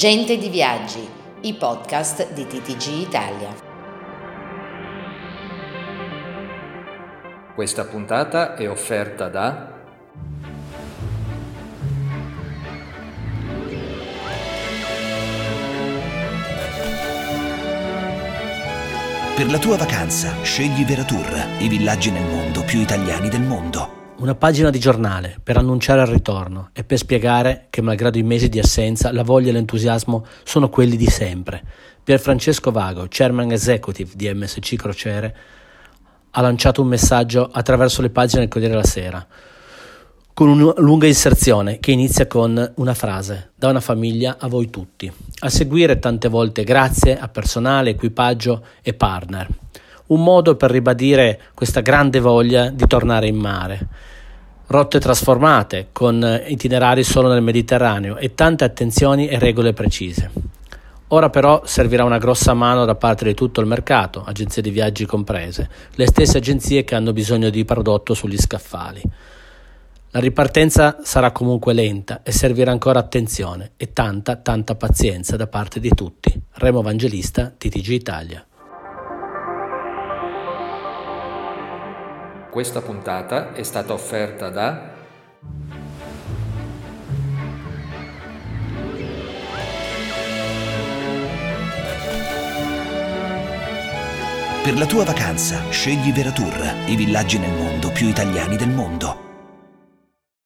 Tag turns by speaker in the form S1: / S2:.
S1: Gente di Viaggi, i podcast di TTG Italia.
S2: Questa puntata è offerta da
S3: Per la tua vacanza scegli Veratur, i villaggi nel mondo più italiani del mondo.
S4: Una pagina di giornale per annunciare il ritorno e per spiegare che malgrado i mesi di assenza la voglia e l'entusiasmo sono quelli di sempre. Pier Francesco Vago, chairman executive di MSC Crociere, ha lanciato un messaggio attraverso le pagine del Corriere della Sera con una lunga inserzione che inizia con una frase, da una famiglia a voi tutti. A seguire tante volte grazie a personale, equipaggio e partner. Un modo per ribadire questa grande voglia di tornare in mare rotte trasformate, con itinerari solo nel Mediterraneo e tante attenzioni e regole precise. Ora però servirà una grossa mano da parte di tutto il mercato, agenzie di viaggi comprese, le stesse agenzie che hanno bisogno di prodotto sugli scaffali. La ripartenza sarà comunque lenta e servirà ancora attenzione e tanta, tanta pazienza da parte di tutti. Remo Evangelista, TTG Italia.
S2: Questa puntata è stata offerta da
S3: Per la tua vacanza scegli Veratur, i villaggi nel mondo più italiani del mondo.